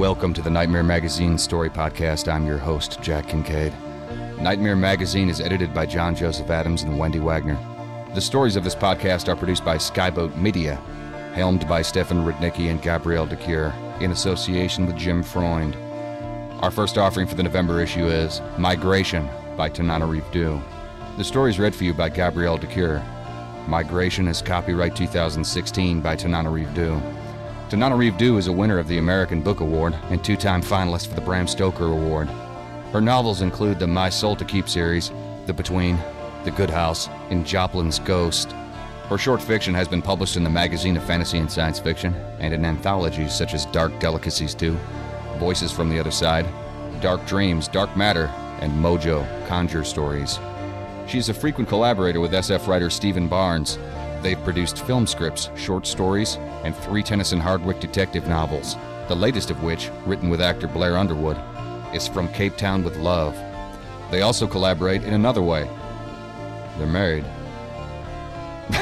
Welcome to the Nightmare Magazine Story Podcast. I'm your host, Jack Kincaid. Nightmare Magazine is edited by John Joseph Adams and Wendy Wagner. The stories of this podcast are produced by Skyboat Media, helmed by Stefan Rudnicki and Gabrielle de Cuir, in association with Jim Freund. Our first offering for the November issue is Migration by Tananarive Due. The story is read for you by Gabrielle de Cuir. Migration is copyright 2016 by Tanana Tananarive Due. Tananarive Due is a winner of the American Book Award and two time finalist for the Bram Stoker Award. Her novels include the My Soul to Keep series, The Between, The Good House, and Joplin's Ghost. Her short fiction has been published in the Magazine of Fantasy and Science Fiction and in anthologies such as Dark Delicacies 2, Voices from the Other Side, Dark Dreams, Dark Matter, and Mojo Conjure Stories. She is a frequent collaborator with SF writer Stephen Barnes. They've produced film scripts, short stories, and three Tennyson Hardwick detective novels, the latest of which, written with actor Blair Underwood, is From Cape Town with Love. They also collaborate in another way. They're married. you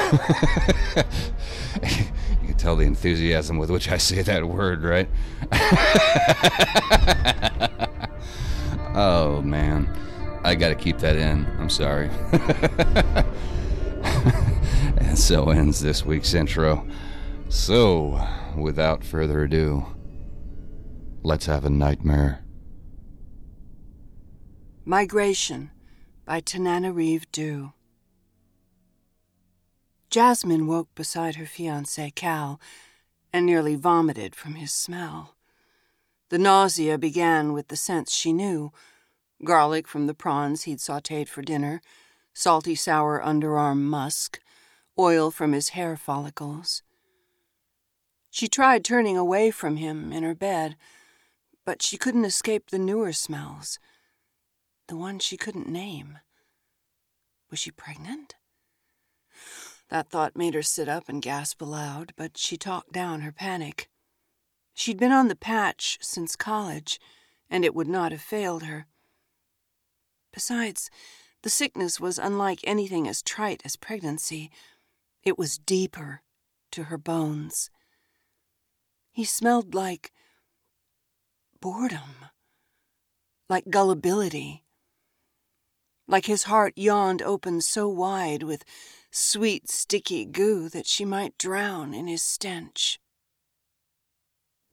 can tell the enthusiasm with which I say that word, right? oh, man. I gotta keep that in. I'm sorry. and so ends this week's intro. So, without further ado, let's have a nightmare. Migration by Tananarive Due. Jazmine woke beside her fiance, Cal, and nearly vomited from his smell. The nausea began with the scents she knew garlic from the prawns he'd sauteed for dinner, salty sour underarm musk, oil from his hair follicles. She tried turning away from him in her bed, but she couldn't escape the newer smells, the one she couldn't name. Was she pregnant? That thought made her sit up and gasp aloud, but she talked down her panic. She'd been on the patch since college, and it would not have failed her. Besides, the sickness was unlike anything as trite as pregnancy. It was deeper to her bones. He smelled like boredom, like gullibility, like his heart yawned open so wide with sweet, sticky goo that she might drown in his stench.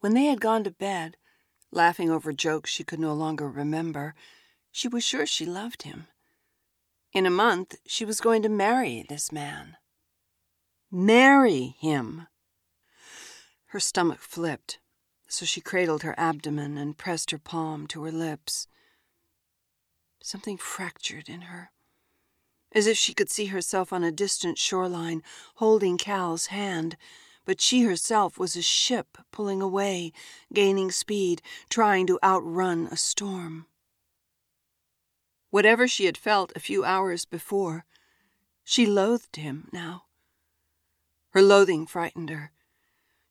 When they had gone to bed, laughing over jokes she could no longer remember, she was sure she loved him. In a month, she was going to marry this man. Marry him. Her stomach flipped, so she cradled her abdomen and pressed her palm to her lips. Something fractured in her, as if she could see herself on a distant shoreline holding Cal's hand, but she herself was a ship pulling away, gaining speed, trying to outrun a storm. Whatever she had felt a few hours before, She loathed him now. Her loathing frightened her.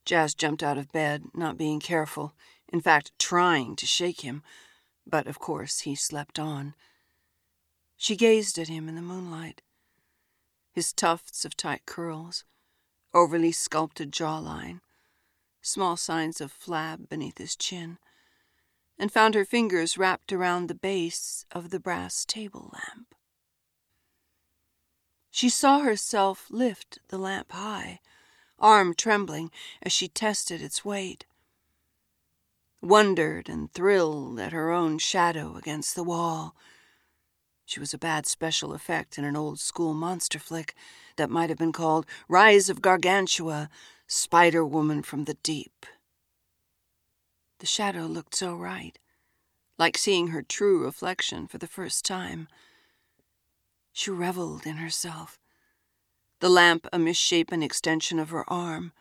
Jas jumped out of bed, not being careful, in fact, trying to shake him, but of course he slept on. She gazed at him in the moonlight. His tufts of tight curls, overly sculpted jawline, small signs of flab beneath his chin, and found her fingers wrapped around the base of the brass table lamp. She saw herself lift the lamp high, arm trembling as she tested its weight wondered and thrilled at her own shadow against the wall. She was a bad special effect in an old school monster flick that might have been called Rise of Gargantua, Spider Woman from the Deep. The shadow looked so right, like seeing her true reflection for the first time. She reveled in herself. The lamp a misshapen extension of her arm,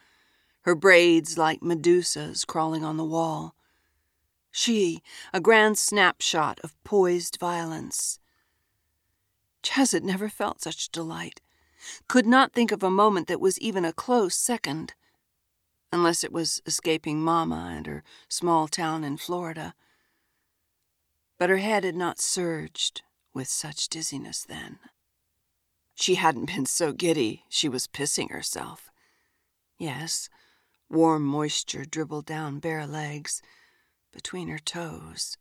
her braids like Medusas crawling on the wall. She, a grand snapshot of poised violence. Jas had never felt such delight, could not think of a moment that was even a close second, unless it was escaping Mama and her small town in Florida. But her head had not surged with such dizziness then. She hadn't been so giddy she was pissing herself. Yes, warm moisture dribbled down bare legs between her toes.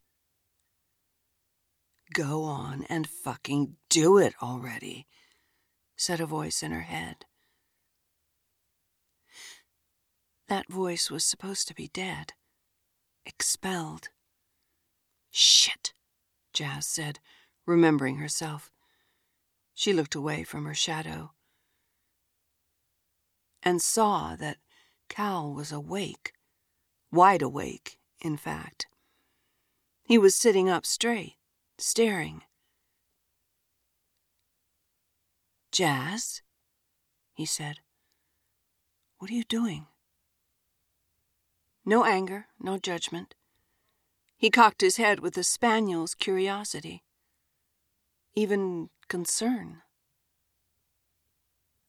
Go on and fucking do it already, said a voice in her head. That voice was supposed to be dead, expelled. Shit, Jas said, remembering herself. She looked away from her shadow and saw that Cal was awake, wide awake in fact. He was sitting up straight, staring. Jazz, he said, what are you doing? No anger, no judgment. He cocked his head with a spaniel's curiosity, even concern.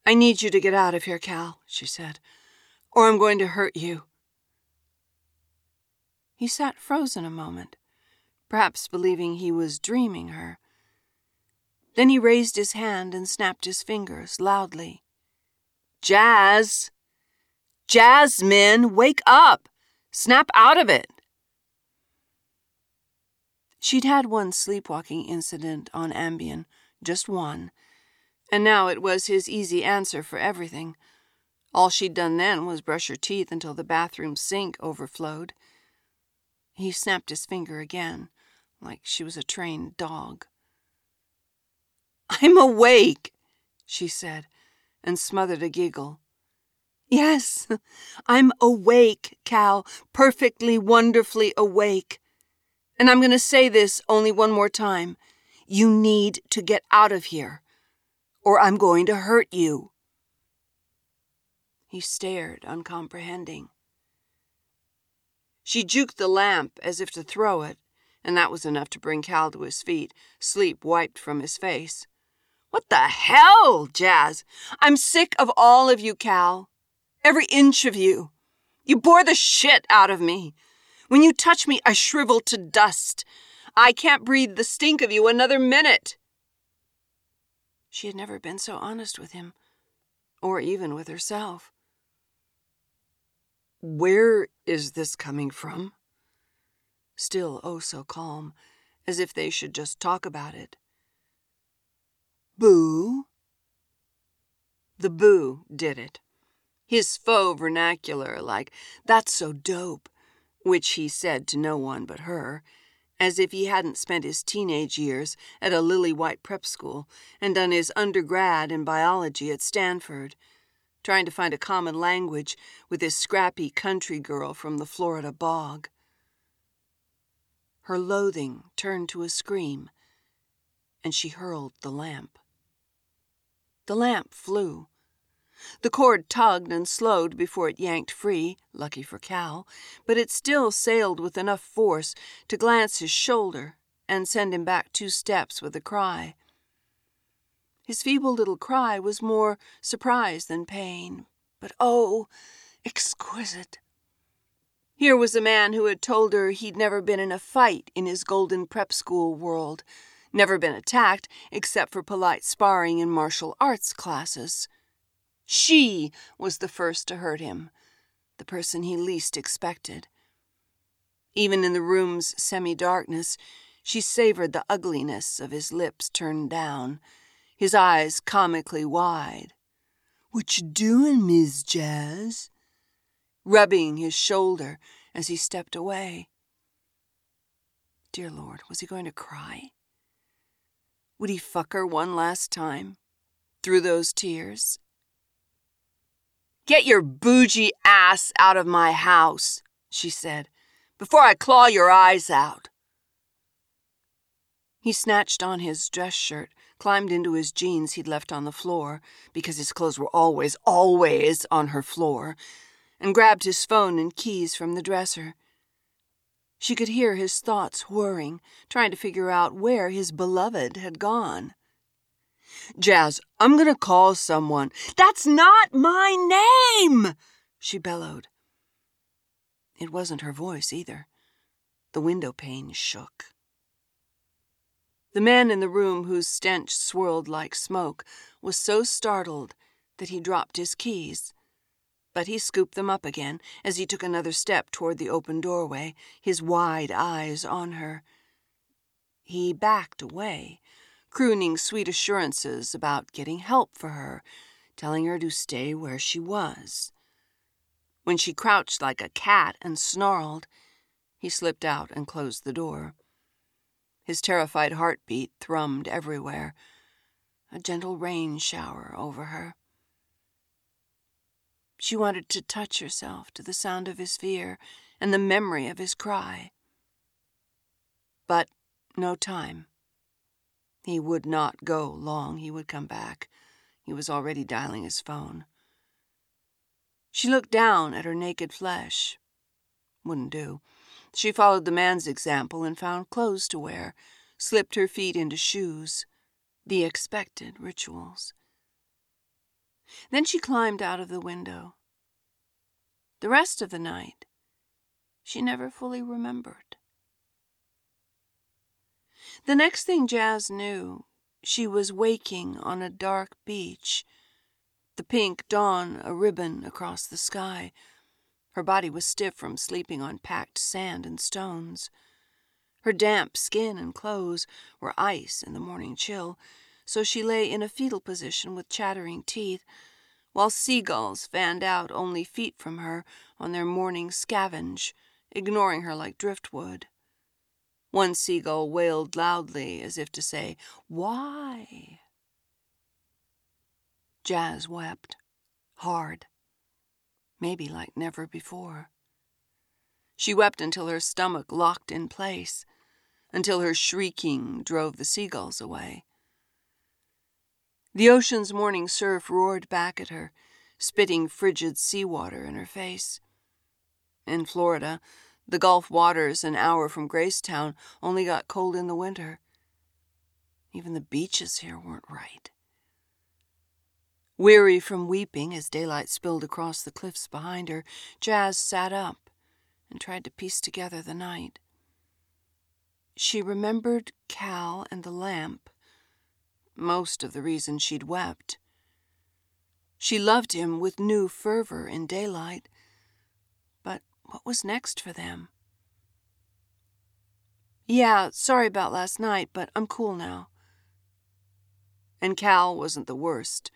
I need you to get out of here, Cal, she said, or I'm going to hurt you. He sat frozen a moment, perhaps believing he was dreaming her. Then he raised his hand and snapped his fingers loudly. Jazz! Jazmine, wake up! Snap out of it! She'd had one sleepwalking incident on Ambien, just one, and now it was his easy answer for everything. All she'd done then was brush her teeth until the bathroom sink overflowed. He snapped his finger again, like she was a trained dog. I'm awake, she said, and smothered a giggle. Yes, I'm awake, Cal, perfectly, wonderfully awake. And I'm going to say this only one more time. You need to get out of here, or I'm going to hurt you. He stared, uncomprehending. She juked the lamp as if to throw it, and that was enough to bring Cal to his feet, sleep wiped from his face. What the hell, Jas? I'm sick of all of you, Cal. Every inch of you. You bore the shit out of me. When you touch me, I shrivel to dust. I can't breathe the stink of you another minute. She had never been so honest with him, or even with herself. Where is this coming from? Still oh so calm, as if they should just talk about it. Boo? The boo did it. His faux vernacular, like, that's so dope, which he said to no one but her, as if he hadn't spent his teenage years at a lily white prep school and done his undergrad in biology at Stanford trying to find a common language with this scrappy country girl from the Florida bog. Her loathing turned to a scream, and she hurled the lamp. The lamp flew. The cord tugged and slowed before it yanked free, lucky for Cal, but it still sailed with enough force to glance his shoulder and send him back two steps with a cry. His feeble little cry was more surprise than pain, but oh, exquisite. Here was a man who had told her he'd never been in a fight in his golden prep school world, never been attacked except for polite sparring in martial arts classes. She was the first to hurt him, the person he least expected. Even in the room's semi darkness, she savored the ugliness of his lips turned down, his eyes comically wide. What you doing, Miss Jazz? Rubbing his shoulder as he stepped away. Dear Lord, was he going to cry? Would he fuck her one last time? Through those tears? Get your bougie ass out of my house, she said, before I claw your eyes out. He snatched on his dress shirt, climbed into his jeans he'd left on the floor, because his clothes were always, always on her floor, and grabbed his phone and keys from the dresser. She could hear his thoughts whirring, trying to figure out where his beloved had gone. Jazz, I'm going to call someone. That's not my name! She bellowed. It wasn't her voice either. The window pane shook. The man in the room, whose stench swirled like smoke, was so startled that he dropped his keys. But he scooped them up again as he took another step toward the open doorway, his wide eyes on her. He backed away, crooning sweet assurances about getting help for her, telling her to stay where she was. When she crouched like a cat and snarled, he slipped out and closed the door. His terrified heartbeat thrummed everywhere, a gentle rain shower over her. She wanted to touch herself to the sound of his fear and the memory of his cry. But no time. He would not go long. He would come back. He was already dialing his phone. She looked down at her naked flesh. Wouldn't do. She followed the man's example and found clothes to wear, slipped her feet into shoes. The expected rituals. Then she climbed out of the window. The rest of the night, she never fully remembered. The next thing Jazz knew, she was waking on a dark beach, the pink dawn a ribbon across the sky. Her body was stiff from sleeping on packed sand and stones. Her damp skin and clothes were ice in the morning chill, so she lay in a fetal position with chattering teeth, while seagulls fanned out only feet from her on their morning scavenge, ignoring her like driftwood. One seagull wailed loudly as if to say, Why? Jazz wept, hard, maybe like never before. She wept until her stomach locked in place, until her shrieking drove the seagulls away. The ocean's morning surf roared back at her, spitting frigid seawater in her face. In Florida, the Gulf waters, an hour from Gracetown, only got cold in the winter. Even the beaches here weren't right. Weary from weeping as daylight spilled across the cliffs behind her, Jazz sat up and tried to piece together the night. She remembered Cal and the lamp, most of the reason she'd wept. She loved him with new fervor in daylight, what was next for them? Yeah, sorry about last night, but I'm cool now. And Cal wasn't the worst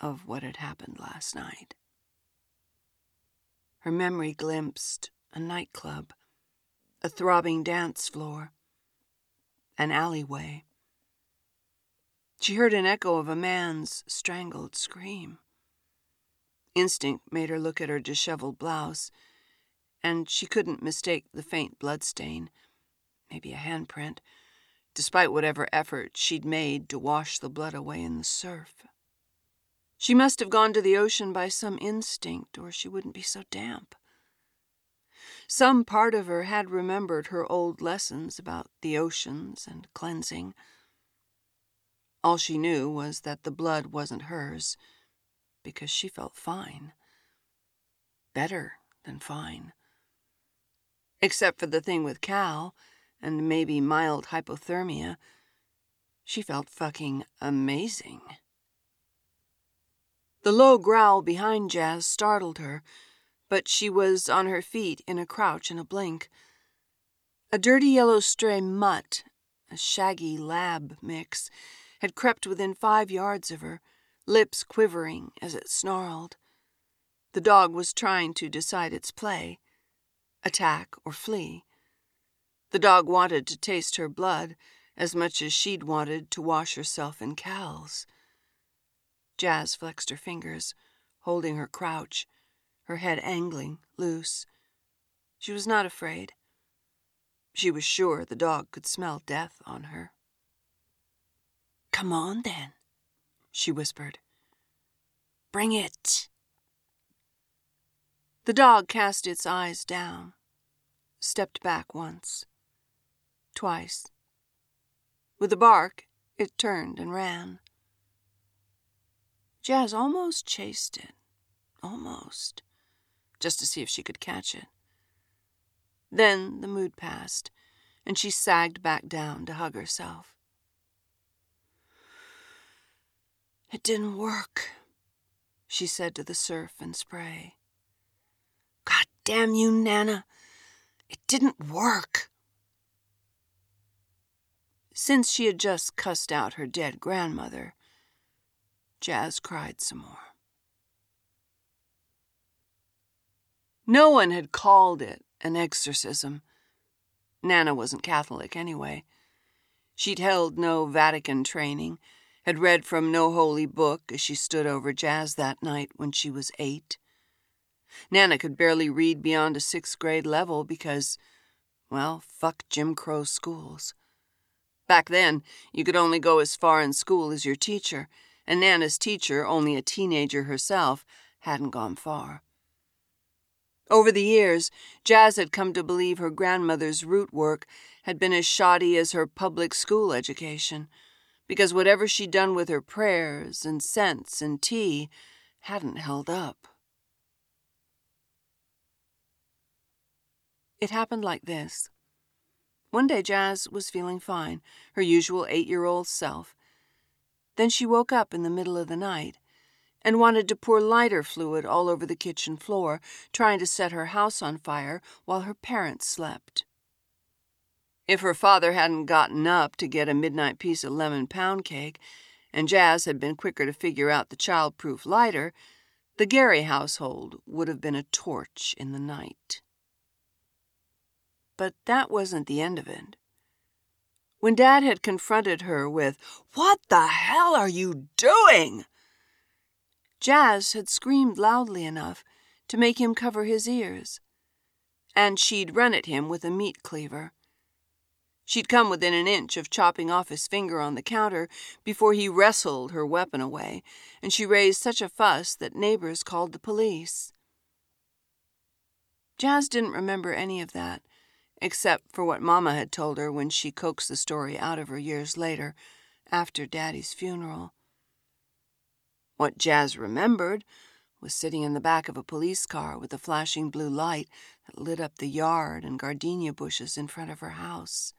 of what had happened last night. Her memory glimpsed a nightclub, a throbbing dance floor, an alleyway. She heard an echo of a man's strangled scream. Instinct made her look at her disheveled blouse and she couldn't mistake the faint bloodstain, maybe a handprint, despite whatever effort she'd made to wash the blood away in the surf. She must have gone to the ocean by some instinct, or she wouldn't be so damp. Some part of her had remembered her old lessons about the oceans and cleansing. All she knew was that the blood wasn't hers, because she felt fine. Better than fine. Except for the thing with Cal and maybe mild hypothermia, she felt fucking amazing. The low growl behind Jazz startled her, but she was on her feet in a crouch in a blink. A dirty yellow stray mutt, a shaggy lab mix, had crept within five yards of her, lips quivering as it snarled. The dog was trying to decide its play attack or flee. The dog wanted to taste her blood as much as she'd wanted to wash herself in Cal's. Jazz flexed her fingers, holding her crouch, her head angling, loose. She was not afraid. She was sure the dog could smell death on her. Come on, then, she whispered. Bring it. The dog cast its eyes down, stepped back once, twice. With a bark, it turned and ran. Jazz almost chased it, almost, just to see if she could catch it. Then the mood passed, and she sagged back down to hug herself. It didn't work, she said to the surf and spray. God damn you, Nana! It didn't work. Since she had just cussed out her dead grandmother, Jazz cried some more. No one had called it an exorcism. Nana wasn't Catholic anyway. She'd held no Vatican training, had read from no holy book as she stood over Jazz that night when she was eight. Nana could barely read beyond a sixth grade level because, well, fuck Jim Crow schools. Back then, you could only go as far in school as your teacher, and Nana's teacher, only a teenager herself, hadn't gone far. Over the years, Jazz had come to believe her grandmother's root work had been as shoddy as her public school education, because whatever she'd done with her prayers and scents and tea hadn't held up. It happened like this. One day, Jazz was feeling fine, her usual eight year old self. Then she woke up in the middle of the night and wanted to pour lighter fluid all over the kitchen floor, trying to set her house on fire while her parents slept. If her father hadn't gotten up to get a midnight piece of lemon pound cake, and Jazz had been quicker to figure out the child-proof lighter, the Gary household would have been a torch in the night. But that wasn't the end of it. When Dad had confronted her with, What the hell are you doing? Jazz had screamed loudly enough to make him cover his ears, and she'd run at him with a meat cleaver. She'd come within an inch of chopping off his finger on the counter before he wrestled her weapon away, and she raised such a fuss that neighbors called the police. Jazz didn't remember any of that except for what Mama had told her when she coaxed the story out of her years later, after Daddy's funeral. What Jazz remembered was sitting in the back of a police car with a flashing blue light that lit up the yard and gardenia bushes in front of her house.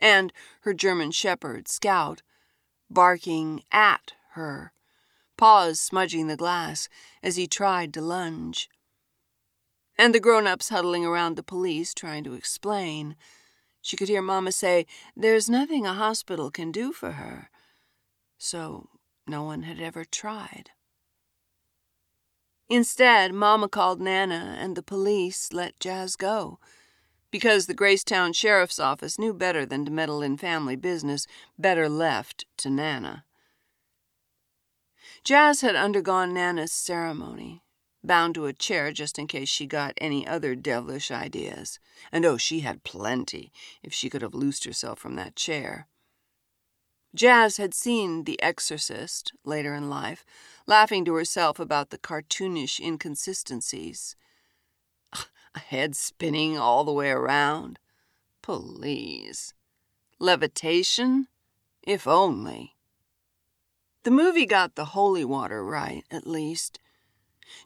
And her German shepherd, Scout, barking at her, paws smudging the glass as he tried to lunge and the grown ups huddling around the police trying to explain. She could hear Mama say, There's nothing a hospital can do for her. So no one had ever tried. Instead, Mama called Nana, and the police let Jazz go. Because the Gracetown Sheriff's Office knew better than to meddle in family business, better left to Nana. Jazz had undergone Nana's ceremony, bound to a chair just in case she got any other devilish ideas. And oh, she had plenty, if she could have loosed herself from that chair. Jazz had seen The Exorcist later in life, laughing to herself about the cartoonish inconsistencies. A head spinning all the way around? Please. Levitation? If only. The movie got the holy water right, at least.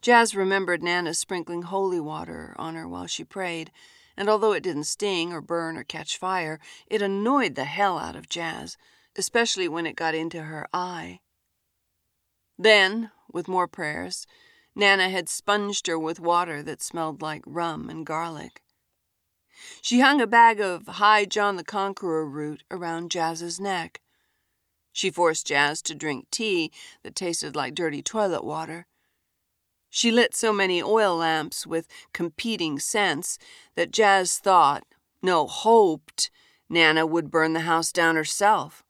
Jazz remembered Nana sprinkling holy water on her while she prayed, and although it didn't sting or burn or catch fire, it annoyed the hell out of Jazz, especially when it got into her eye. Then, with more prayers, Nana had sponged her with water that smelled like rum and garlic. She hung a bag of High John the Conqueror root around Jazz's neck. She forced Jazz to drink tea that tasted like dirty toilet water. She lit so many oil lamps with competing scents that Jazz thought, no, hoped, Nana would burn the house down herself.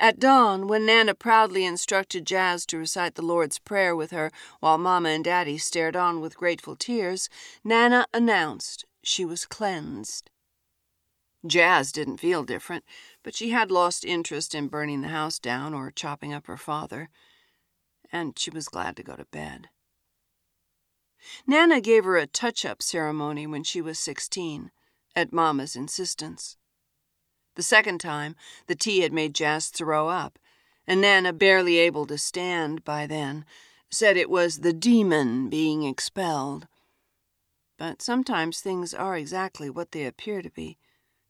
At dawn, when Nana proudly instructed Jazz to recite the Lord's Prayer with her while Mama and Daddy stared on with grateful tears, Nana announced she was cleansed. Jazz didn't feel different, but she had lost interest in burning the house down or chopping up her father, and she was glad to go to bed. Nana gave her a touch up ceremony when she was sixteen, at Mama's insistence. The second time, the tea had made Jazz throw up, and Nana, barely able to stand by then, said it was the demon being expelled. But sometimes things are exactly what they appear to be.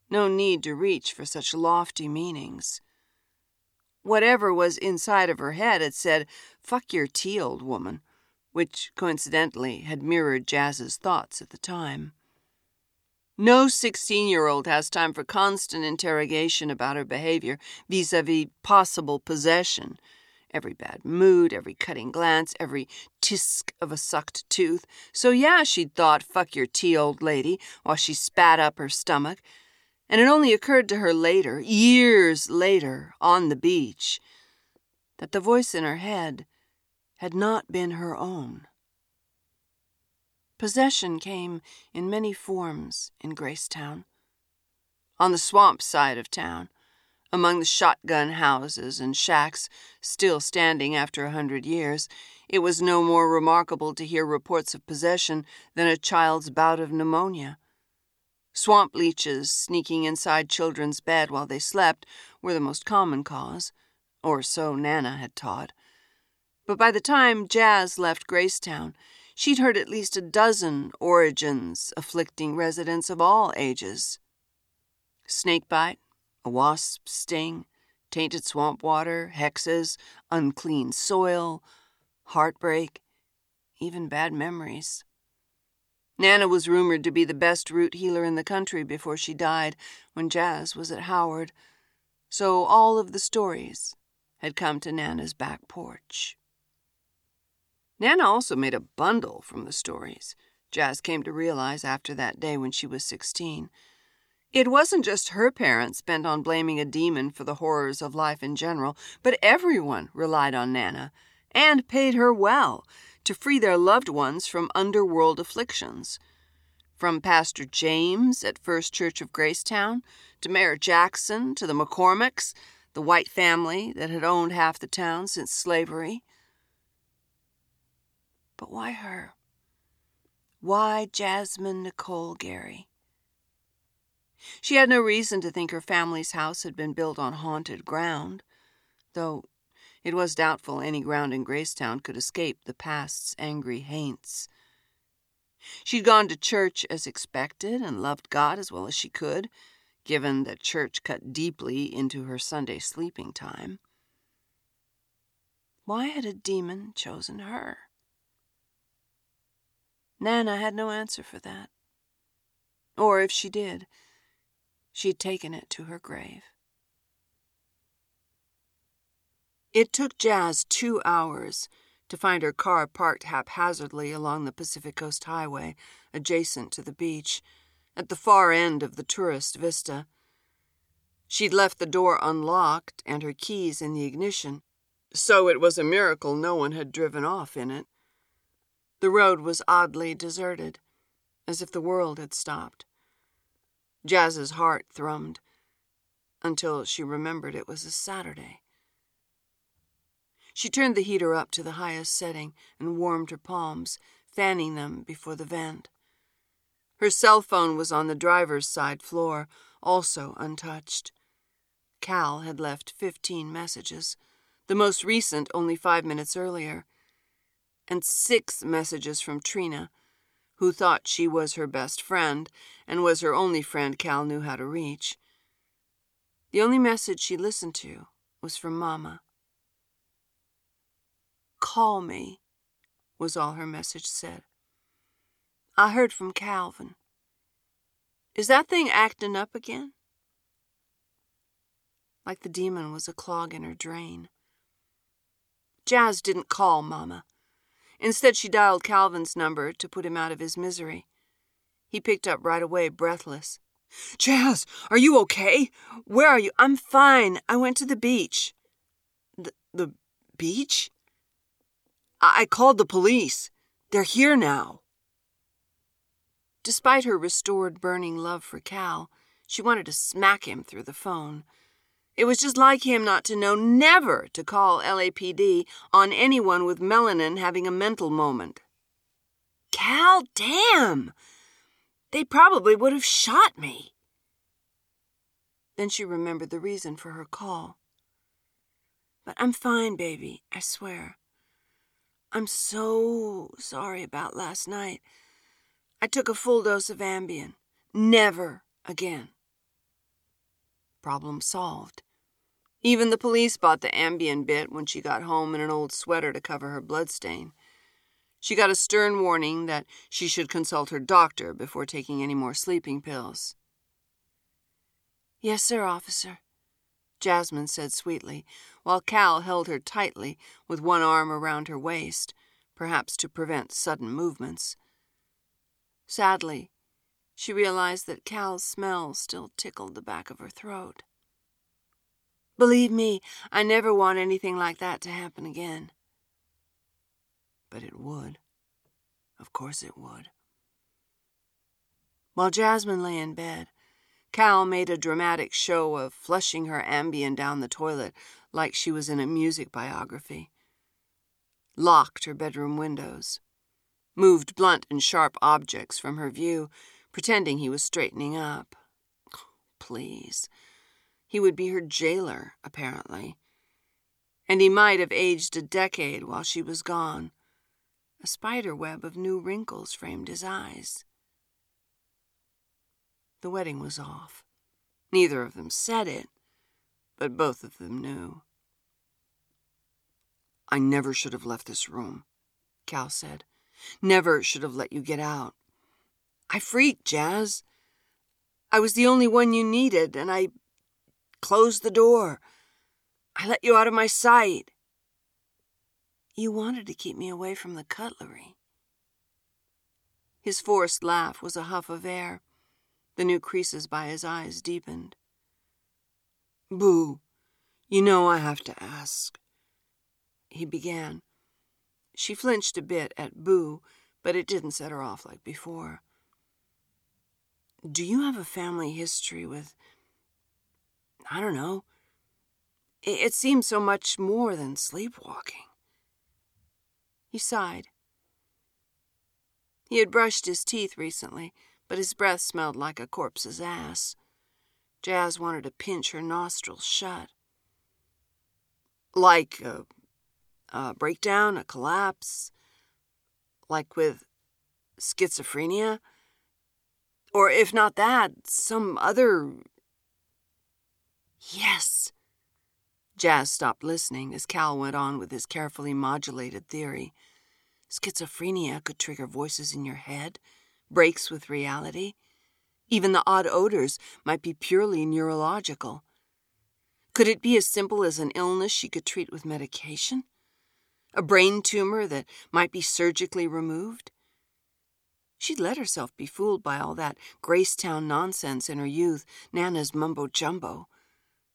No need to reach for such lofty meanings. Whatever was inside of her head had said, Fuck your tea, old woman, which coincidentally had mirrored Jazz's thoughts at the time. No 16 year old has time for constant interrogation about her behavior vis a vis possible possession. Every bad mood, every cutting glance, every tisk of a sucked tooth. So, yeah, she'd thought, fuck your tea, old lady, while she spat up her stomach. And it only occurred to her later, years later, on the beach, that the voice in her head had not been her own. Possession came in many forms in Gracetown. On the swamp side of town, among the shotgun houses and shacks still standing after a hundred years, it was no more remarkable to hear reports of possession than a child's bout of pneumonia. Swamp leeches sneaking inside children's bed while they slept were the most common cause, or so Nana had taught. But by the time Jazz left Gracetown, she'd heard at least a dozen origins afflicting residents of all ages snakebite, a wasp sting, tainted swamp water, hexes, unclean soil, heartbreak, even bad memories. Nana was rumored to be the best root healer in the country before she died when Jazz was at Howard, so all of the stories had come to Nana's back porch. Nana also made a bundle from the stories, Jazz came to realize after that day when she was 16. It wasn't just her parents bent on blaming a demon for the horrors of life in general, but everyone relied on Nana, and paid her well, to free their loved ones from underworld afflictions. From Pastor James at First Church of Gracetown, to Mayor Jackson, to the McCormicks, the white family that had owned half the town since slavery. But why her? Why Jazmine Nicole Gary? She had no reason to think her family's house had been built on haunted ground, though it was doubtful any ground in Gracetown could escape the past's angry haints. She'd gone to church as expected and loved God as well as she could, given that church cut deeply into her Sunday sleeping time. Why had a demon chosen her? Nana had no answer for that. Or if she did, she'd taken it to her grave. It took Jazz two hours to find her car parked haphazardly along the Pacific Coast Highway, adjacent to the beach, at the far end of the tourist vista. She'd left the door unlocked and her keys in the ignition, so it was a miracle no one had driven off in it. The road was oddly deserted, as if the world had stopped. Jazz's heart thrummed until she remembered it was a Saturday. She turned the heater up to the highest setting and warmed her palms, fanning them before the vent. Her cell phone was on the driver's side floor, also untouched. Cal had left fifteen messages, the most recent only five minutes earlier, and six messages from Trina, who thought she was her best friend and was her only friend Cal knew how to reach. The only message she listened to was from Mama. Call me, was all her message said. I heard from Calvin. Is that thing acting up again? Like the demon was a clog in her drain. Jazz didn't call Mama. Instead, she dialed Calvin's number to put him out of his misery. He picked up right away, breathless. Jazz, are you okay? Where are you? I'm fine. I went to the beach. The, the beach? I, I called the police. They're here now. Despite her restored burning love for Cal, she wanted to smack him through the phone. It was just like him not to know never to call LAPD on anyone with melanin having a mental moment. Cal, damn! They probably would have shot me. Then she remembered the reason for her call. But I'm fine, baby, I swear. I'm so sorry about last night. I took a full dose of Ambien. Never again. Problem solved. Even the police bought the Ambien bit when she got home in an old sweater to cover her bloodstain. She got a stern warning that she should consult her doctor before taking any more sleeping pills. Yes, sir, officer, Jazmine said sweetly, while Cal held her tightly with one arm around her waist, perhaps to prevent sudden movements. Sadly, she realized that Cal's smell still tickled the back of her throat. Believe me, I never want anything like that to happen again. But it would. Of course it would. While Jazmine lay in bed, Cal made a dramatic show of flushing her Ambien down the toilet like she was in a music biography. Locked her bedroom windows. Moved blunt and sharp objects from her view, pretending he was straightening up. Oh, please. He would be her jailer, apparently. And he might have aged a decade while she was gone. A spider web of new wrinkles framed his eyes. The wedding was off. Neither of them said it, but both of them knew. I never should have left this room, Cal said. Never should have let you get out. I freaked, Jazz. I was the only one you needed, and I closed the door. I let you out of my sight. You wanted to keep me away from the cutlery. His forced laugh was a huff of air. The new creases by his eyes deepened. Boo, you know I have to ask. He began. She flinched a bit at Boo, but it didn't set her off like before. Do you have a family history with I don't know. It, it seemed so much more than sleepwalking. He sighed. He had brushed his teeth recently, but his breath smelled like a corpse's ass. Jazz wanted to pinch her nostrils shut. Like a, a breakdown, a collapse, like with schizophrenia? Or if not that, some other Yes. Jazz stopped listening as Cal went on with his carefully modulated theory. Schizophrenia could trigger voices in your head, breaks with reality. Even the odd odors might be purely neurological. Could it be as simple as an illness she could treat with medication? A brain tumor that might be surgically removed? She'd let herself be fooled by all that Gracetown nonsense in her youth, Nana's mumbo jumbo.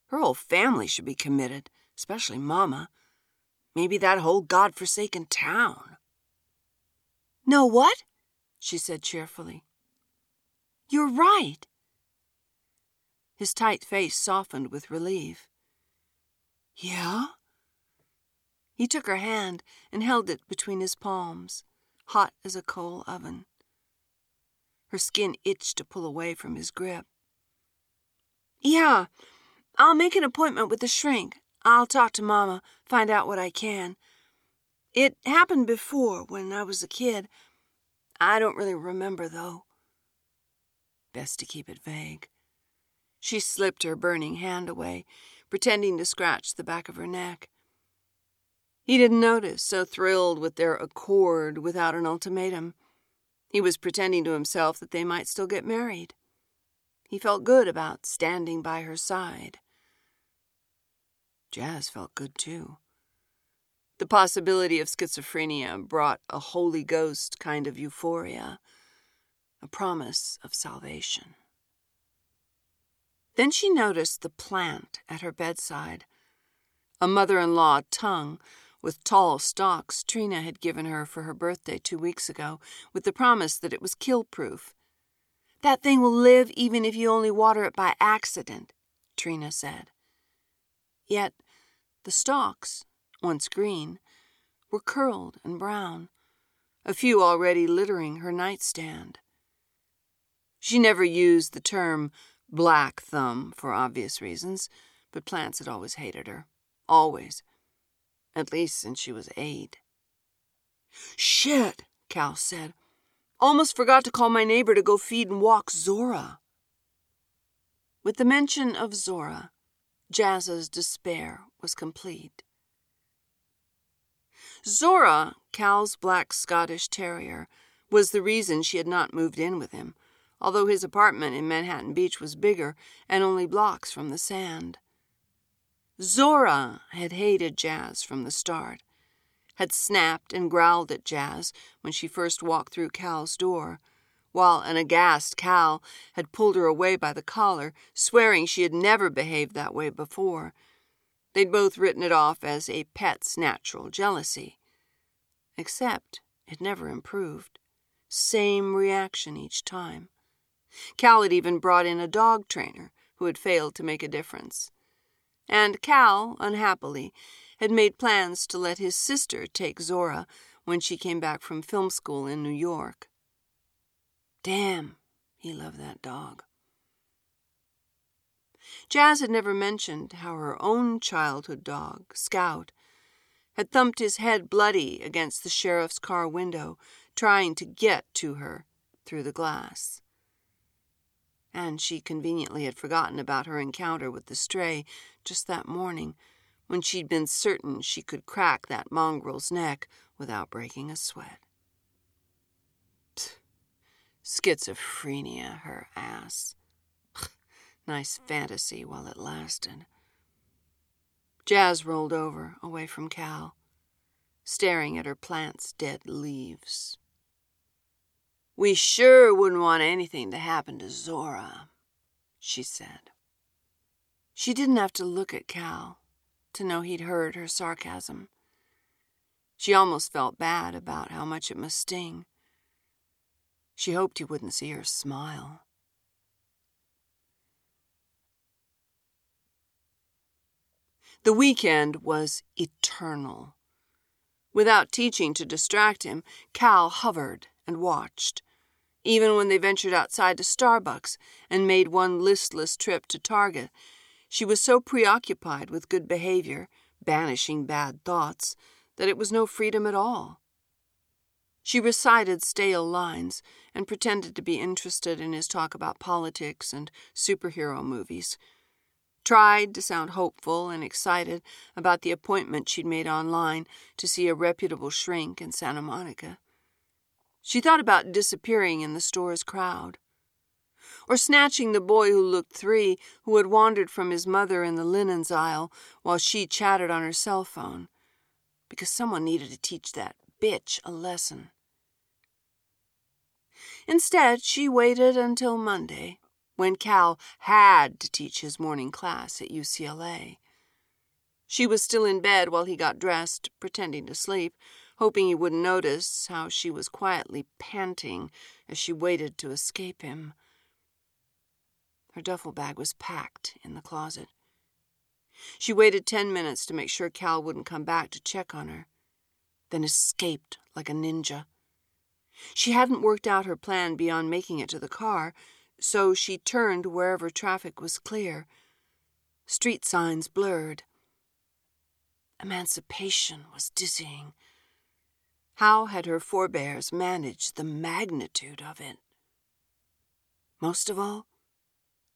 Her whole family should be committed, especially Mama. Maybe that whole god-forsaken town. No what? She said cheerfully. You're right. His tight face softened with relief. Yeah? He took her hand and held it between his palms, hot as a coal oven. Her skin itched to pull away from his grip. Yeah, I'll make an appointment with the shrink. I'll talk to Mama, find out what I can. It happened before when I was a kid. I don't really remember, though. Best to keep it vague. She slipped her burning hand away, pretending to scratch the back of her neck. He didn't notice, so thrilled with their accord without an ultimatum. He was pretending to himself that they might still get married. He felt good about standing by her side. Jazz felt good too. The possibility of schizophrenia brought a Holy Ghost kind of euphoria, a promise of salvation. Then she noticed the plant at her bedside, a mother in law tongue with tall stalks Trina had given her for her birthday two weeks ago, with the promise that it was kill proof. That thing will live even if you only water it by accident, Trina said. Yet the stalks, once green, were curled and brown, a few already littering her nightstand. She never used the term black thumb for obvious reasons, but plants had always hated her. Always at least since she was eight. Shit, Cal said. Almost forgot to call my neighbor to go feed and walk Zora. With the mention of Zora, Jazz's despair was complete. Zora, Cal's black Scottish terrier, was the reason she had not moved in with him, although his apartment in Manhattan Beach was bigger and only blocks from the sand. Zora had hated Jazz from the start, had snapped and growled at Jazz when she first walked through Cal's door, while an aghast Cal had pulled her away by the collar, swearing she had never behaved that way before. They'd both written it off as a pet's natural jealousy. Except it never improved. Same reaction each time. Cal had even brought in a dog trainer who had failed to make a difference and Cal, unhappily, had made plans to let his sister take Zora when she came back from film school in New York. Damn, he loved that dog. Jazz had never mentioned how her own childhood dog, Scout, had thumped his head bloody against the sheriff's car window, trying to get to her through the glass and she conveniently had forgotten about her encounter with the stray just that morning when she'd been certain she could crack that mongrel's neck without breaking a sweat. Pfft. Schizophrenia, her ass. Nice fantasy while it lasted. Jazz rolled over, away from Cal, staring at her plant's dead leaves. We sure wouldn't want anything to happen to Zora, she said. She didn't have to look at Cal to know he'd heard her sarcasm. She almost felt bad about how much it must sting. She hoped he wouldn't see her smile. The weekend was eternal. Without teaching to distract him, Cal hovered and watched even when they ventured outside to Starbucks and made one listless trip to Target. She was so preoccupied with good behavior, banishing bad thoughts, that it was no freedom at all. She recited stale lines and pretended to be interested in his talk about politics and superhero movies. Tried to sound hopeful and excited about the appointment she'd made online to see a reputable shrink in Santa Monica. She thought about disappearing in the store's crowd. Or snatching the boy who looked three, who had wandered from his mother in the linens aisle while she chatted on her cell phone, because someone needed to teach that bitch a lesson. Instead, she waited until Monday, when Cal had to teach his morning class at UCLA. She was still in bed while he got dressed, pretending to sleep, hoping he wouldn't notice how she was quietly panting as she waited to escape him. Her duffel bag was packed in the closet. She waited ten minutes to make sure Cal wouldn't come back to check on her, then escaped like a ninja. She hadn't worked out her plan beyond making it to the car, so she turned wherever traffic was clear. Street signs blurred. Emancipation was dizzying. How had her forebears managed the magnitude of it? Most of all,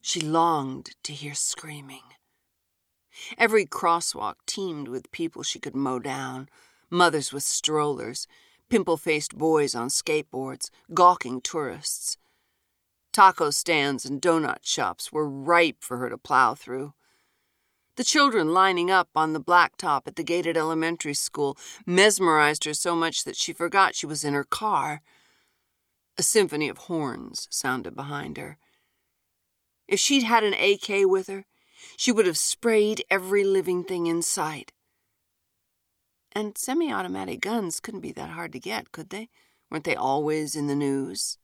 she longed to hear screaming. Every crosswalk teemed with people she could mow down mothers with strollers, pimple faced boys on skateboards, gawking tourists. Taco stands and donut shops were ripe for her to plow through. The children lining up on the blacktop at the gated elementary school mesmerized her so much that she forgot she was in her car. A symphony of horns sounded behind her. If she'd had an AK with her, she would have sprayed every living thing in sight. And semi automatic guns couldn't be that hard to get, could they? Weren't they always in the news?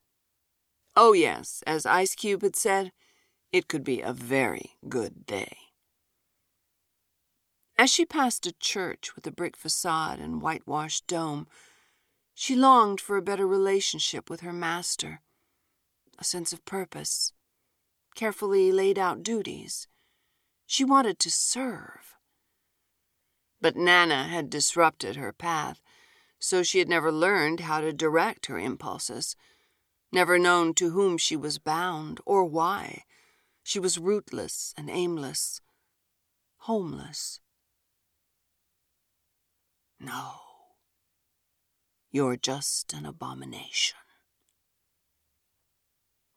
Oh, yes, as Ice Cube had said, it could be a very good day. As she passed a church with a brick facade and whitewashed dome, she longed for a better relationship with her master, a sense of purpose, carefully laid out duties. She wanted to serve. But Nana had disrupted her path, so she had never learned how to direct her impulses, never known to whom she was bound or why. She was rootless and aimless, homeless. No, you're just an abomination.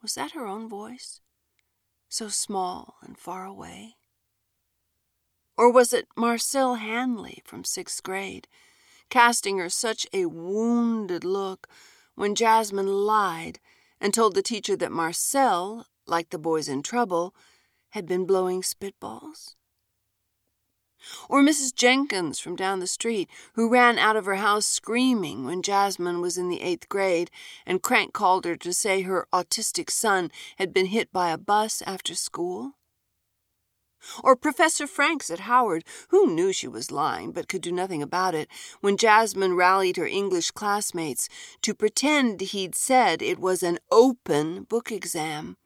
Was that her own voice? So small and far away? Or was it Marcel Hanley from sixth grade, casting her such a wounded look when Jazmine lied and told the teacher that Marcel, like the boys in trouble, had been blowing spitballs? Or Mrs. Jenkins from down the street, who ran out of her house screaming when Jazmine was in the eighth grade, and Crank called her to say her autistic son had been hit by a bus after school? Or Professor Franks at Howard, who knew she was lying but could do nothing about it, when Jazmine rallied her English classmates to pretend he'd said it was an open book exam.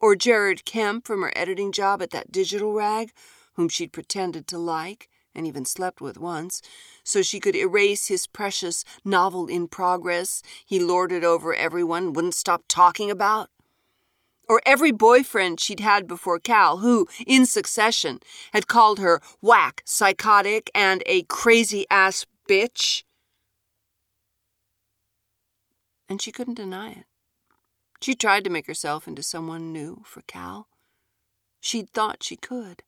Or Jared Kemp from her editing job at that digital rag, whom she'd pretended to like and even slept with once, so she could erase his precious novel in progress he lorded over everyone, wouldn't stop talking about? Or every boyfriend she'd had before Cal, who, in succession, had called her whack, psychotic, and a crazy ass bitch. And she couldn't deny it. She tried to make herself into someone new for Cal. She'd thought she could.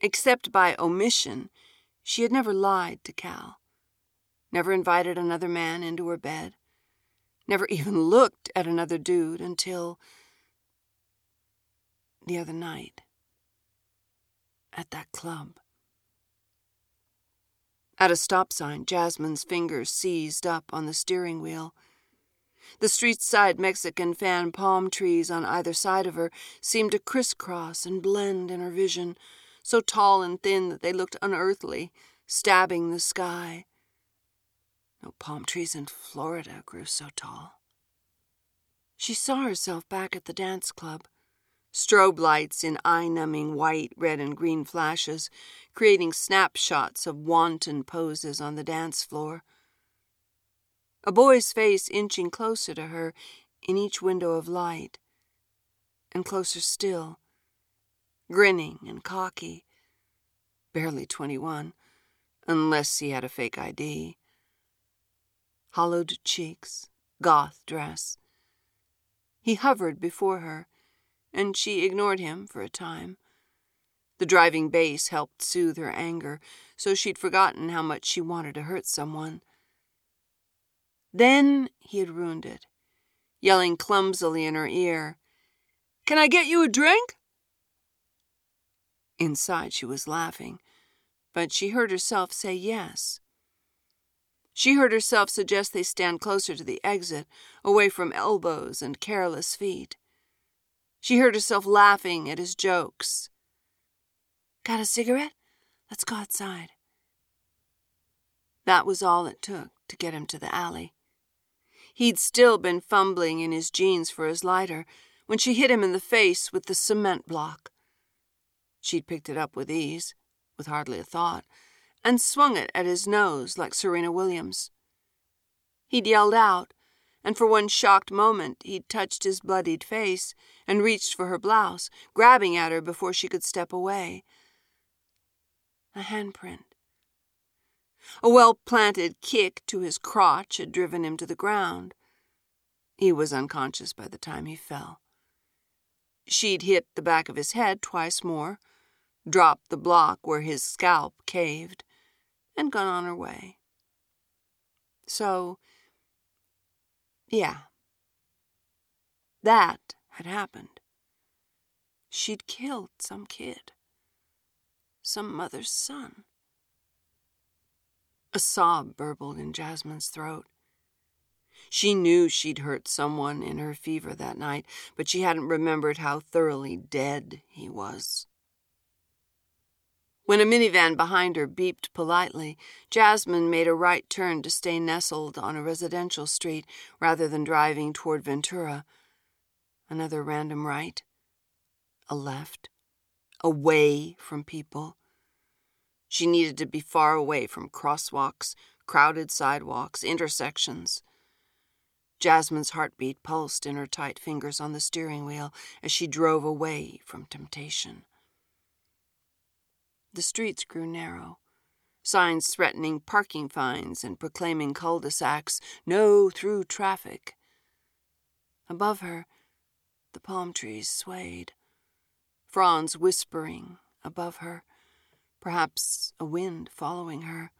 Except by omission, she had never lied to Cal, never invited another man into her bed, never even looked at another dude until the other night at that club. At a stop sign, Jazmine's fingers seized up on the steering wheel. The street side Mexican fan palm trees on either side of her seemed to crisscross and blend in her vision, so tall and thin that they looked unearthly, stabbing the sky. No palm trees in Florida grew so tall. She saw herself back at the dance club, strobe lights in eye numbing white, red, and green flashes, creating snapshots of wanton poses on the dance floor. A boy's face inching closer to her in each window of light, and closer still, grinning and cocky, barely 21, unless he had a fake ID. Hollowed cheeks, goth dress. He hovered before her and she ignored him for a time. The driving bass helped soothe her anger, so she'd forgotten how much she wanted to hurt someone. Then he had ruined it, yelling clumsily in her ear, Can I get you a drink? Inside, she was laughing, but she heard herself say yes. She heard herself suggest they stand closer to the exit, away from elbows and careless feet. She heard herself laughing at his jokes. Got a cigarette? Let's go outside. That was all it took to get him to the alley. He'd still been fumbling in his jeans for his lighter when she hit him in the face with the cement block. She'd picked it up with ease, with hardly a thought, and swung it at his nose like Serena Williams. He'd yelled out, and for one shocked moment he'd touched his bloodied face and reached for her blouse, grabbing at her before she could step away. A handprint. A well planted kick to his crotch had driven him to the ground. He was unconscious by the time he fell. She'd hit the back of his head twice more, dropped the block where his scalp caved, and gone on her way. So, yeah, that had happened. She'd killed some kid, some mother's son. A sob burbled in Jazmine's throat. She knew she'd hurt someone in her fever that night, but she hadn't remembered how thoroughly dead he was. When a minivan behind her beeped politely, Jazmine made a right turn to stay nestled on a residential street rather than driving toward Ventura. Another random right, a left, away from people. She needed to be far away from crosswalks, crowded sidewalks, intersections. Jazmine's heartbeat pulsed in her tight fingers on the steering wheel as she drove away from temptation. The streets grew narrow, signs threatening parking fines and proclaiming cul de sacs, no through traffic. Above her, the palm trees swayed, fronds whispering above her perhaps a wind following her.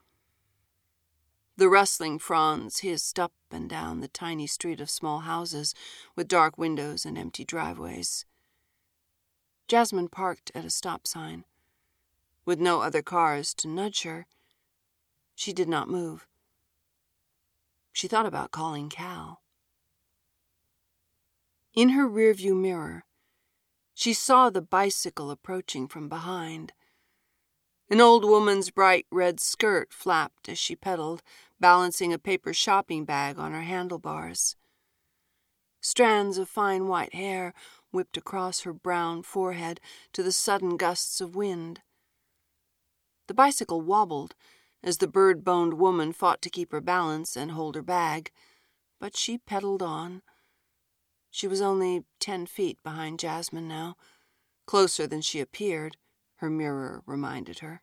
The rustling fronds hissed up and down the tiny street of small houses with dark windows and empty driveways. Jazmine parked at a stop sign. With no other cars to nudge her, she did not move. She thought about calling Cal. In her rearview mirror, she saw the bicycle approaching from behind. An old woman's bright red skirt flapped as she pedaled, balancing a paper shopping bag on her handlebars. Strands of fine white hair whipped across her brown forehead to the sudden gusts of wind. The bicycle wobbled as the bird boned woman fought to keep her balance and hold her bag, but she pedaled on. She was only ten feet behind Jazmine now, closer than she appeared her mirror reminded her.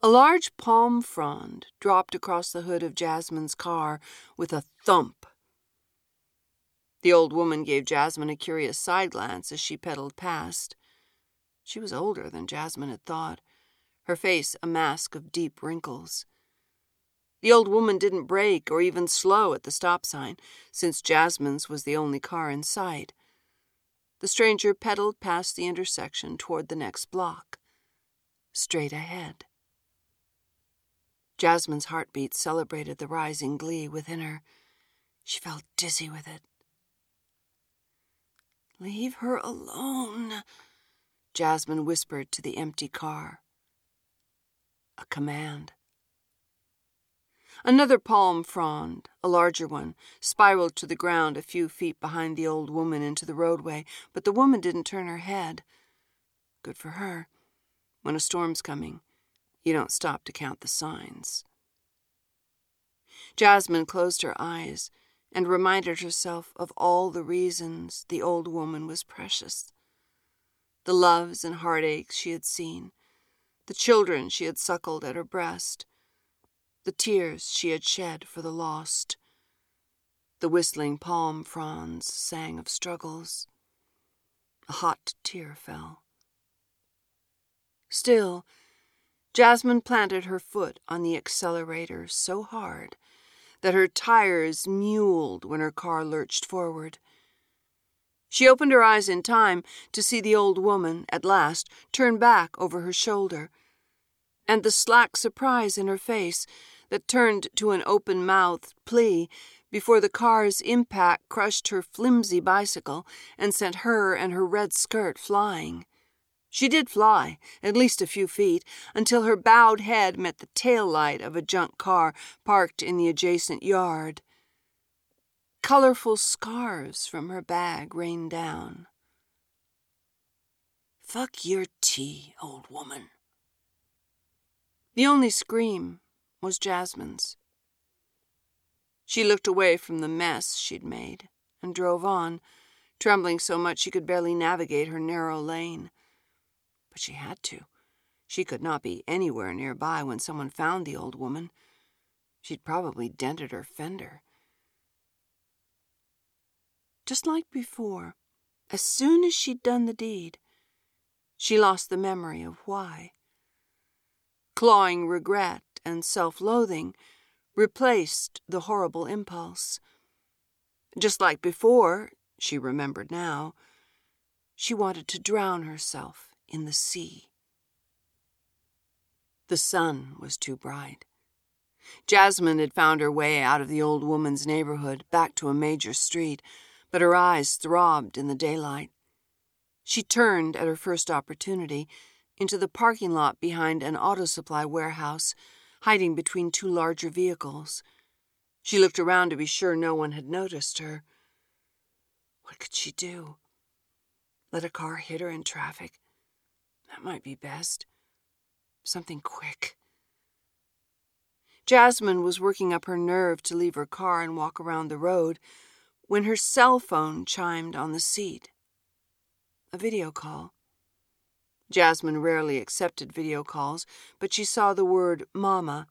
A large palm frond dropped across the hood of Jazmine's car with a thump. The old woman gave Jazmine a curious side glance as she pedaled past. She was older than Jazmine had thought, her face a mask of deep wrinkles. The old woman didn't brake or even slow at the stop sign, since Jazmine's was the only car in sight. The stranger pedaled past the intersection toward the next block. Straight ahead. Jazmine's heartbeat celebrated the rising glee within her. She felt dizzy with it. Leave her alone, Jazmine whispered to the empty car. A command. Another palm frond, a larger one, spiraled to the ground a few feet behind the old woman into the roadway, but the woman didn't turn her head. Good for her. When a storm's coming, you don't stop to count the signs. Jazmine closed her eyes and reminded herself of all the reasons the old woman was precious. The loves and heartaches she had seen, the children she had suckled at her breast, the tears she had shed for the lost. The whistling palm fronds sang of struggles. A hot tear fell. Still, Jazmine planted her foot on the accelerator so hard that her tires mewled when her car lurched forward. She opened her eyes in time to see the old woman, at last, turn back over her shoulder, and the slack surprise in her face that turned to an open mouthed plea before the car's impact crushed her flimsy bicycle and sent her and her red skirt flying. She did fly, at least a few feet, until her bowed head met the tail light of a junk car parked in the adjacent yard. Colorful scarves from her bag rained down. Fuck your tea, old woman. The only scream was Jazmine's. She looked away from the mess she'd made and drove on, trembling so much she could barely navigate her narrow lane. But she had to. She could not be anywhere nearby when someone found the old woman. She'd probably dented her fender. Just like before, as soon as she'd done the deed, she lost the memory of why. Clawing regret and self loathing replaced the horrible impulse. Just like before, she remembered now, she wanted to drown herself in the sea. The sun was too bright. Jazmine had found her way out of the old woman's neighborhood back to a major street, but her eyes throbbed in the daylight. She turned at her first opportunity into the parking lot behind an auto supply warehouse, hiding between two larger vehicles. She looked around to be sure no one had noticed her. What could she do? Let a car hit her in traffic? That might be best. Something quick. Jazmine was working up her nerve to leave her car and walk around the road when her cell phone chimed on the seat. A video call. Jazmine rarely accepted video calls, but she saw the word Mama,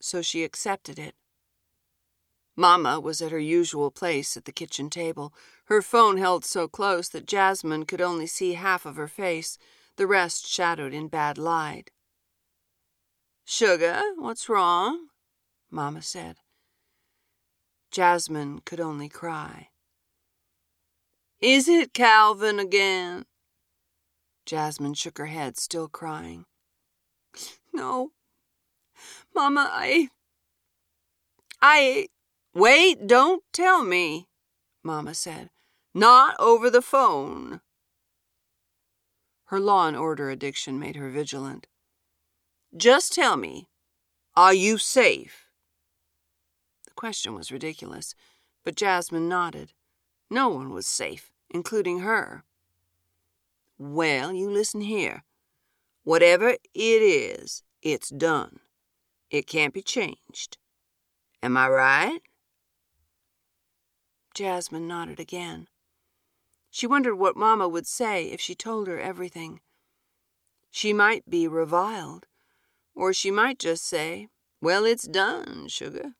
so she accepted it. Mama was at her usual place at the kitchen table, her phone held so close that Jazmine could only see half of her face, the rest shadowed in bad light. Sugar, what's wrong? Mama said. Jazmine could only cry. Is it Calvin again? Jazmine shook her head, still crying. No. Mama, I. I. Wait, don't tell me, Mama said. Not over the phone. Her law and order addiction made her vigilant. Just tell me, are you safe? Question was ridiculous, but Jazmine nodded. No one was safe, including her. Well, you listen here. Whatever it is, it's done. It can't be changed. Am I right? Jazmine nodded again. She wondered what Mamma would say if she told her everything. She might be reviled, or she might just say, Well, it's done, sugar.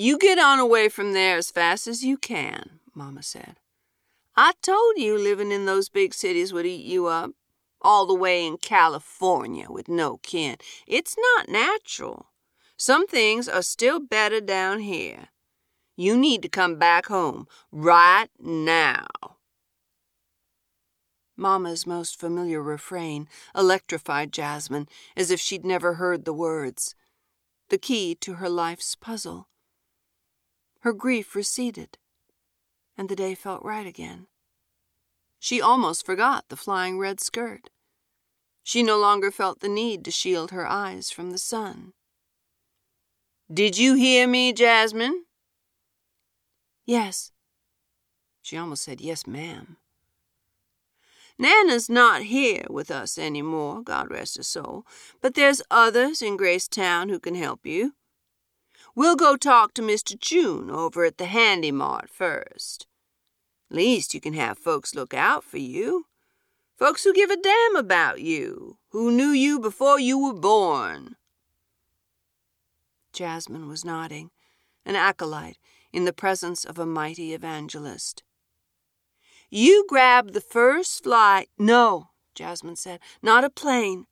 You get on away from there as fast as you can, Mamma said. I told you living in those big cities would eat you up. All the way in California with no kin. It's not natural. Some things are still better down here. You need to come back home right now. Mamma's most familiar refrain electrified Jazmine as if she'd never heard the words. The key to her life's puzzle. Her grief receded and the day felt right again. She almost forgot the flying red skirt. She no longer felt the need to shield her eyes from the sun. Did you hear me, Jazmine? Yes. She almost said, Yes, ma'am. Nana's not here with us any more, God rest her soul, but there's others in Gracetown who can help you. We'll go talk to Mr. June over at the Handy Mart first. Least you can have folks look out for you. Folks who give a damn about you, who knew you before you were born. Jazmine was nodding, an acolyte in the presence of a mighty evangelist. You grab the first flight. No, Jazmine said, not a plane.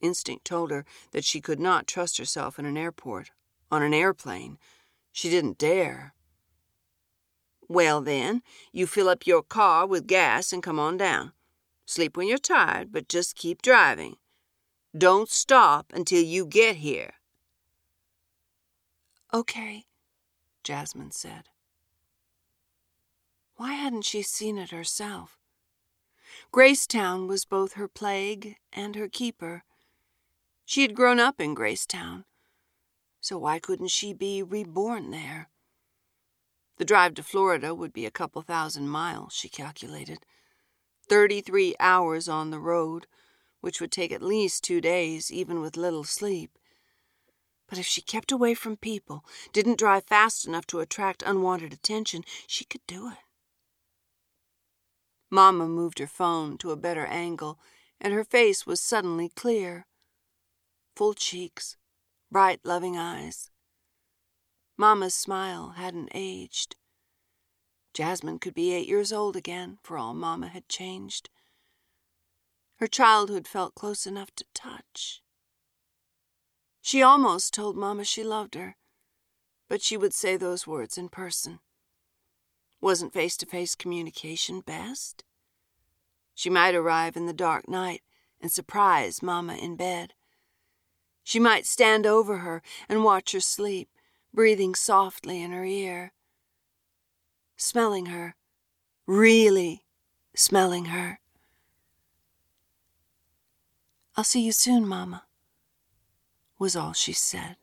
Instinct told her that she could not trust herself in an airport, on an airplane. She didn't dare. Well, then, you fill up your car with gas and come on down. Sleep when you're tired, but just keep driving. Don't stop until you get here. Okay, Jazmine said. Why hadn't she seen it herself? Gracetown was both her plague and her keeper. She had grown up in Gracetown, so why couldn't she be reborn there? The drive to Florida would be a couple thousand miles, she calculated. 33 hours on the road, which would take at least two days, even with little sleep. But if she kept away from people, didn't drive fast enough to attract unwanted attention, she could do it. Mamma moved her phone to a better angle, and her face was suddenly clear. Full cheeks, bright, loving eyes. Mamma's smile hadn't aged. Jazmine could be eight years old again, for all Mamma had changed. Her childhood felt close enough to touch. She almost told Mamma she loved her, but she would say those words in person. Wasn't face to face communication best? She might arrive in the dark night and surprise Mamma in bed. She might stand over her and watch her sleep, breathing softly in her ear. Smelling her, really smelling her. I'll see you soon, Mamma, was all she said.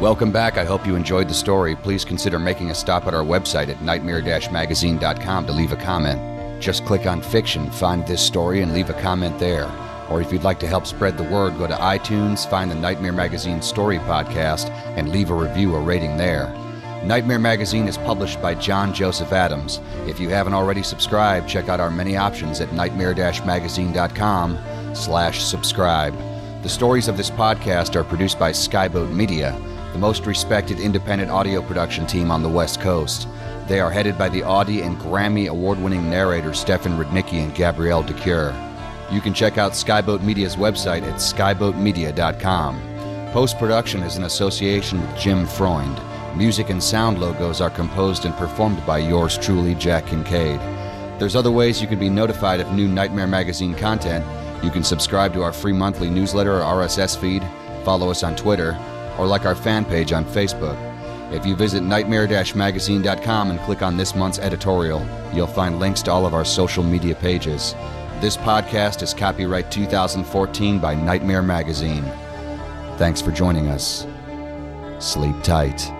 Welcome back. I hope you enjoyed the story. Please consider making a stop at our website at nightmare-magazine.com to leave a comment. Just click on fiction, find this story, and leave a comment there. Or if you'd like to help spread the word, go to iTunes, find the Nightmare Magazine Story Podcast, and leave a review or rating there. Nightmare Magazine is published by John Joseph Adams. If you haven't already subscribed, check out our many options at nightmare-magazine.com slash subscribe. The stories of this podcast are produced by Skyboat Media, the most respected independent audio production team on the West Coast. They are headed by the Audie and Grammy award winning narrators Stefan Rudnicki and Gabrielle de Cuir. You can check out Skyboat Media's website at skyboatmedia.com. Post production is in association with Jim Freund. Music and sound logos are composed and performed by yours truly, Jack Kincaid. There's other ways you can be notified of new Nightmare Magazine content. You can subscribe to our free monthly newsletter or RSS feed, follow us on Twitter, or like our fan page on Facebook. If you visit nightmare-magazine.com and click on this month's editorial, you'll find links to all of our social media pages. This podcast is copyright 2014 by Nightmare Magazine. Thanks for joining us. Sleep tight.